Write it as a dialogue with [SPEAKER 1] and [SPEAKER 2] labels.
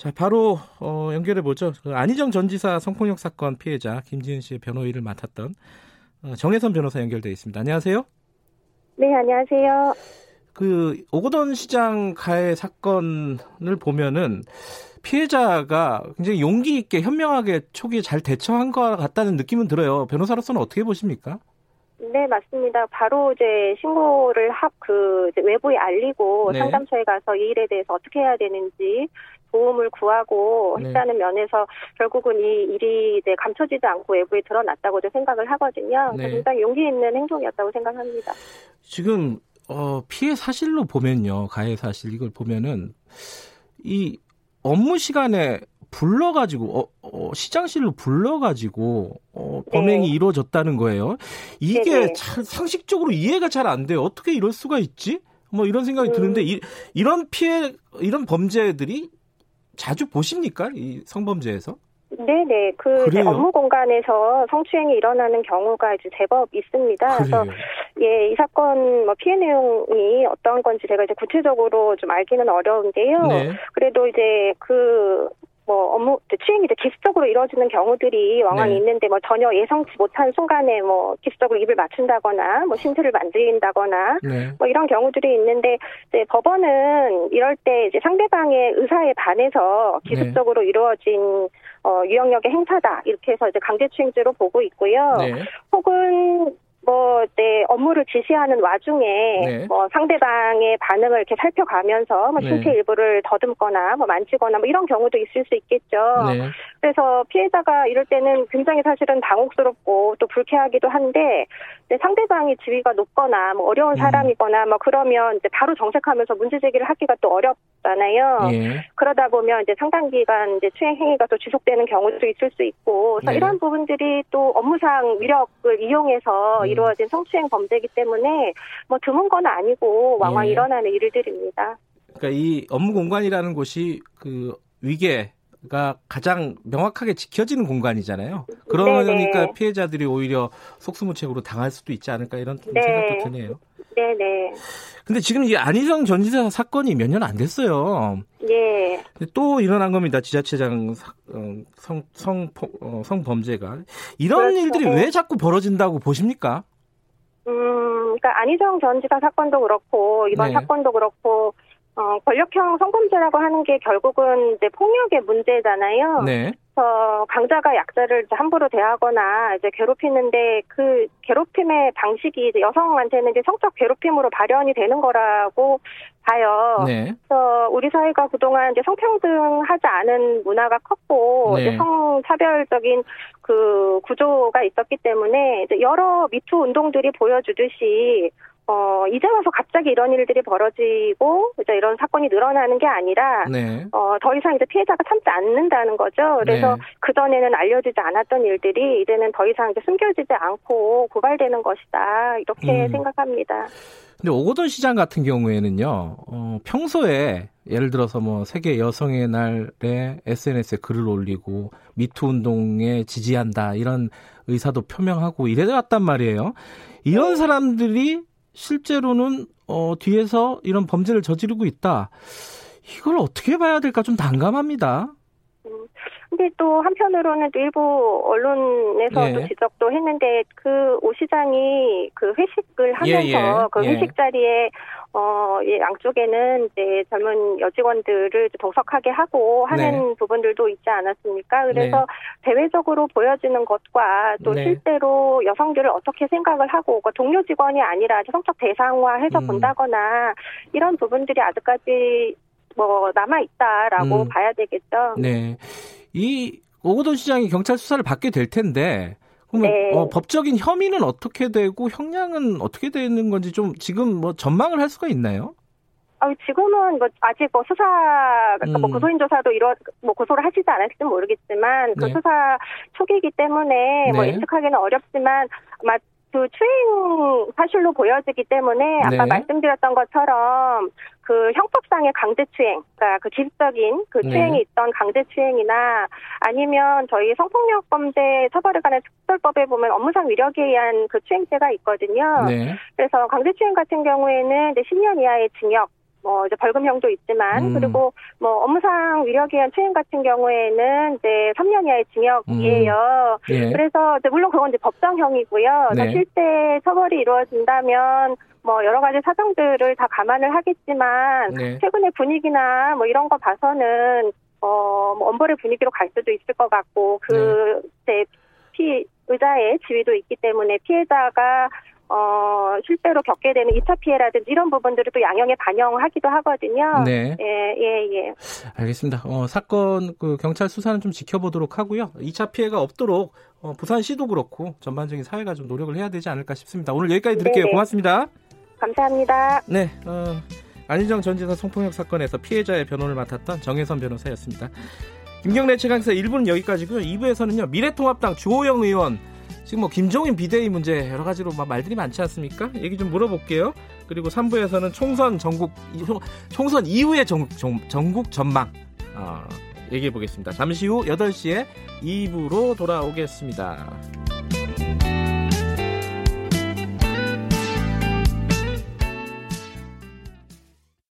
[SPEAKER 1] 자, 바로 어, 연결해 보죠. 그 안희정 전 지사 성폭력 사건 피해자 김지은 씨의 변호인을 맡았던 어, 정혜선 변호사 연결돼 있습니다. 안녕하세요.
[SPEAKER 2] 네, 안녕하세요.
[SPEAKER 1] 그 오거돈 시장 가해 사건을 보면은 피해자가 굉장히 용기 있게 현명하게 초기에 잘 대처한 것 같다는 느낌은 들어요. 변호사로서는 어떻게 보십니까?
[SPEAKER 2] 네, 맞습니다. 바로 이제 신고를 합, 그, 외부에 알리고
[SPEAKER 1] 네.
[SPEAKER 2] 상담소에 가서 이 일에 대해서 어떻게 해야 되는지 도움을 구하고
[SPEAKER 1] 네.
[SPEAKER 2] 했다는 면에서 결국은 이 일이 이제 감춰지지 않고 외부에 드러났다고 저 생각을 하거든요.
[SPEAKER 1] 네.
[SPEAKER 2] 굉장히 용기 있는 행동이었다고 생각합니다.
[SPEAKER 1] 지금 어, 피해 사실로 보면요, 가해 사실 이걸 보면은 이 업무 시간에 불러가지고 어, 어, 시장실로 불러가지고 어, 범행이
[SPEAKER 2] 네.
[SPEAKER 1] 이루어졌다는 거예요. 이게. 참 상식적으로 이해가 잘 안 돼요. 어떻게 이럴 수가 있지? 뭐 이런 생각이
[SPEAKER 2] 음.
[SPEAKER 1] 드는데 이, 이런 피해 이런 범죄들이 자주 보십니까? 이 성범죄에서?
[SPEAKER 2] 네네. 그? 업무 공간에서 성추행이 일어나는 경우가 이제 제법 있습니다. 그래서
[SPEAKER 1] 그래요.
[SPEAKER 2] 예, 이 사건 뭐 피해 내용이 어떤 건지 제가 이제 구체적으로 좀 알기는 어려운데요.
[SPEAKER 1] 네.
[SPEAKER 2] 그래도 이제 그, 뭐, 업무, 추행이 이제 기습적으로 이루어지는 경우들이 왕왕
[SPEAKER 1] 네.
[SPEAKER 2] 있는데, 뭐, 전혀 예상치 못한 순간에 뭐, 기습적으로 입을 맞춘다거나, 뭐, 신체를 만진다거나,
[SPEAKER 1] 네.
[SPEAKER 2] 뭐, 이런 경우들이 있는데, 이제 법원은 이럴 때 이제 상대방의 의사에 반해서
[SPEAKER 1] 네.
[SPEAKER 2] 기습적으로 이루어진, 어, 유형력의 행사다. 이렇게 해서 이제 강제추행죄로 보고 있고요.
[SPEAKER 1] 네.
[SPEAKER 2] 혹은 뭐, 네, 업무를 지시하는 와중에,
[SPEAKER 1] 네.
[SPEAKER 2] 뭐, 상대방의 반응을 이렇게 살펴가면서, 뭐,
[SPEAKER 1] 네.
[SPEAKER 2] 신체 일부를 더듬거나, 뭐, 만지거나, 뭐, 이런 경우도 있을 수 있겠죠.
[SPEAKER 1] 네.
[SPEAKER 2] 그래서 피해자가 이럴 때는 굉장히 사실은 당혹스럽고 또 불쾌하기도 한데, 상대방이 지위가 높거나, 뭐, 어려운
[SPEAKER 1] 음.
[SPEAKER 2] 사람이거나, 뭐, 그러면 이제 바로 정색하면서 문제 제기를 하기가 또 어렵잖아요.
[SPEAKER 1] 예.
[SPEAKER 2] 그러다 보면 이제 상당 기간 이제 추행 행위가 또 지속되는 경우도 있을 수 있고, 그래서
[SPEAKER 1] 네.
[SPEAKER 2] 이런 부분들이 또 업무상 위력을 이용해서
[SPEAKER 1] 음.
[SPEAKER 2] 이루어진 성추행 범죄이기 때문에 뭐 드문 건 아니고 왕왕
[SPEAKER 1] 예.
[SPEAKER 2] 일어나는 일들입니다.
[SPEAKER 1] 그러니까 이 업무 공간이라는 곳이 그 위계가 가장 명확하게 지켜지는 공간이잖아요. 그러니까
[SPEAKER 2] 네네.
[SPEAKER 1] 피해자들이 오히려 속수무책으로 당할 수도 있지 않을까 이런
[SPEAKER 2] 네.
[SPEAKER 1] 생각도 드네요.
[SPEAKER 2] 네네.
[SPEAKER 1] 근데 지금 이 안희정 전 지사 사건이 몇 년 안 됐어요.
[SPEAKER 2] 예.
[SPEAKER 1] 또 일어난 겁니다. 지자체장 사- 어, 성, 성, 어, 성범죄가. 이런
[SPEAKER 2] 그렇죠.
[SPEAKER 1] 일들이 왜 자꾸 벌어진다고 보십니까?
[SPEAKER 2] 음, 그러니까 안희정 전 지사 사건도 그렇고 이번
[SPEAKER 1] 네.
[SPEAKER 2] 사건도 그렇고 어, 권력형 성범죄라고 하는 게 결국은 이제 폭력의 문제잖아요.
[SPEAKER 1] 네.
[SPEAKER 2] 그래서 강자가 약자를 이제 함부로 대하거나 이제 괴롭히는데 그 괴롭힘의 방식이 이제 여성한테는 이제 성적 괴롭힘으로 발현이 되는 거라고 봐요.
[SPEAKER 1] 네.
[SPEAKER 2] 그래서 우리 사회가 그동안 이제 성평등하지 않은 문화가 컸고
[SPEAKER 1] 네.
[SPEAKER 2] 이제 성차별적인 그 구조가 있었기 때문에 이제 여러 미투 운동들이 보여주듯이 어 이제 와서 갑자기 이런 일들이 벌어지고 이제 이런 사건이 늘어나는 게 아니라
[SPEAKER 1] 네.
[SPEAKER 2] 어, 더 이상 이제 피해자가 참지 않는다는 거죠. 그래서
[SPEAKER 1] 네.
[SPEAKER 2] 그 전에는 알려지지 않았던 일들이 이제는 더 이상 이제 숨겨지지 않고 고발되는 것이다. 이렇게
[SPEAKER 1] 음.
[SPEAKER 2] 생각합니다.
[SPEAKER 1] 근데 오거돈 시장 같은 경우에는요, 어, 평소에 예를 들어서 뭐 세계 여성의 날에 SNS에 글을 올리고 미투 운동에 지지한다 이런 의사도 표명하고 이래왔단 말이에요. 이런
[SPEAKER 2] 네.
[SPEAKER 1] 사람들이 실제로는 어, 뒤에서 이런 범죄를 저지르고 있다. 이걸 어떻게 봐야 될까 좀 난감합니다.
[SPEAKER 2] 근데 또 한편으로는 또 일부 언론에서도
[SPEAKER 1] 예.
[SPEAKER 2] 지적도 했는데 그 오 시장이 그 회식을 하면서
[SPEAKER 1] 예, 예.
[SPEAKER 2] 그
[SPEAKER 1] 예.
[SPEAKER 2] 회식 자리에 어, 예, 양쪽에는 이제 젊은 여직원들을 동석하게 하고 하는
[SPEAKER 1] 네.
[SPEAKER 2] 부분들도 있지 않았습니까? 그래서 대외적으로 보여지는 것과 또
[SPEAKER 1] 네.
[SPEAKER 2] 실제로 여성들을 어떻게 생각을 하고 그 동료 직원이 아니라 성적 대상화해서
[SPEAKER 1] 음.
[SPEAKER 2] 본다거나 이런 부분들이 아직까지 뭐 남아 있다라고
[SPEAKER 1] 음.
[SPEAKER 2] 봐야 되겠죠.
[SPEAKER 1] 네. 이 오거돈 시장이 경찰 수사를 받게 될 텐데 그러면
[SPEAKER 2] 네.
[SPEAKER 1] 어, 법적인 혐의는 어떻게 되고 형량은 어떻게 되는 건지 좀 지금 뭐 전망을 할 수가 있나요?
[SPEAKER 2] 아, 지금은 뭐 아직 뭐 수사 그러니까 뭐
[SPEAKER 1] 음.
[SPEAKER 2] 고소인 조사도 이뤄 뭐 고소를 하시지 않았을지 모르겠지만 그
[SPEAKER 1] 네.
[SPEAKER 2] 수사 초기이기 때문에 뭐
[SPEAKER 1] 네.
[SPEAKER 2] 예측하기는 어렵지만 아마 그 추행 사실로 보여지기 때문에 아까
[SPEAKER 1] 네.
[SPEAKER 2] 말씀드렸던 것처럼 그 형법상의 강제추행, 그러니까 그 기습적인 그
[SPEAKER 1] 네.
[SPEAKER 2] 추행이 있던 강제추행이나 아니면 저희 성폭력 범죄 처벌에 관한 특별법에 보면 업무상 위력에 의한 그 추행죄가 있거든요.
[SPEAKER 1] 네.
[SPEAKER 2] 그래서 강제추행 같은 경우에는 이제 10년 이하의 징역 뭐 이제 벌금형도 있지만 음. 그리고 뭐 업무상 위력에 의한 추행 같은 경우에는 이제 3년 이하의 징역이에요. 음. 예. 그래서 이제 물론 그건 이제 법정형이고요. 네. 실제 처벌이 이루어진다면 뭐 여러 가지 사정들을 다 감안을 하겠지만 네. 최근의 분위기나 뭐 이런 거 봐서는 어 뭐 엄벌의 분위기로 갈 수도 있을 것 같고 그제 피 의자의 지위도 있기 때문에 피해자가 어, 실제로 겪게 되는 2차 피해라든지 이런 부분들을 또 양형에 반영하기도 하거든요. 네. 예, 예, 예.
[SPEAKER 1] 알겠습니다. 어, 사건 그 경찰 수사는 좀 지켜보도록 하고요. 2차 피해가 없도록 어, 부산시도 그렇고 전반적인 사회가 좀 노력을 해야 되지 않을까 싶습니다. 오늘 여기까지 드릴게요. 네네. 고맙습니다.
[SPEAKER 2] 감사합니다.
[SPEAKER 1] 네. 어, 안희정 전 지사 성폭력 사건에서 피해자의 변호를 맡았던 정혜선 변호사였습니다. 김경래 최강사 1부는 여기까지고요. 2부에서는요. 미래통합당 주호영 의원 지금 뭐 김종인 비대위 문제 여러 가지로 막 말들이 많지 않습니까? 얘기 좀 물어볼게요. 그리고 3부에서는 총선 전국 총선 이후의 전, 전국 전망 어, 얘기해 보겠습니다. 잠시 후 8시에 2부로 돌아오겠습니다.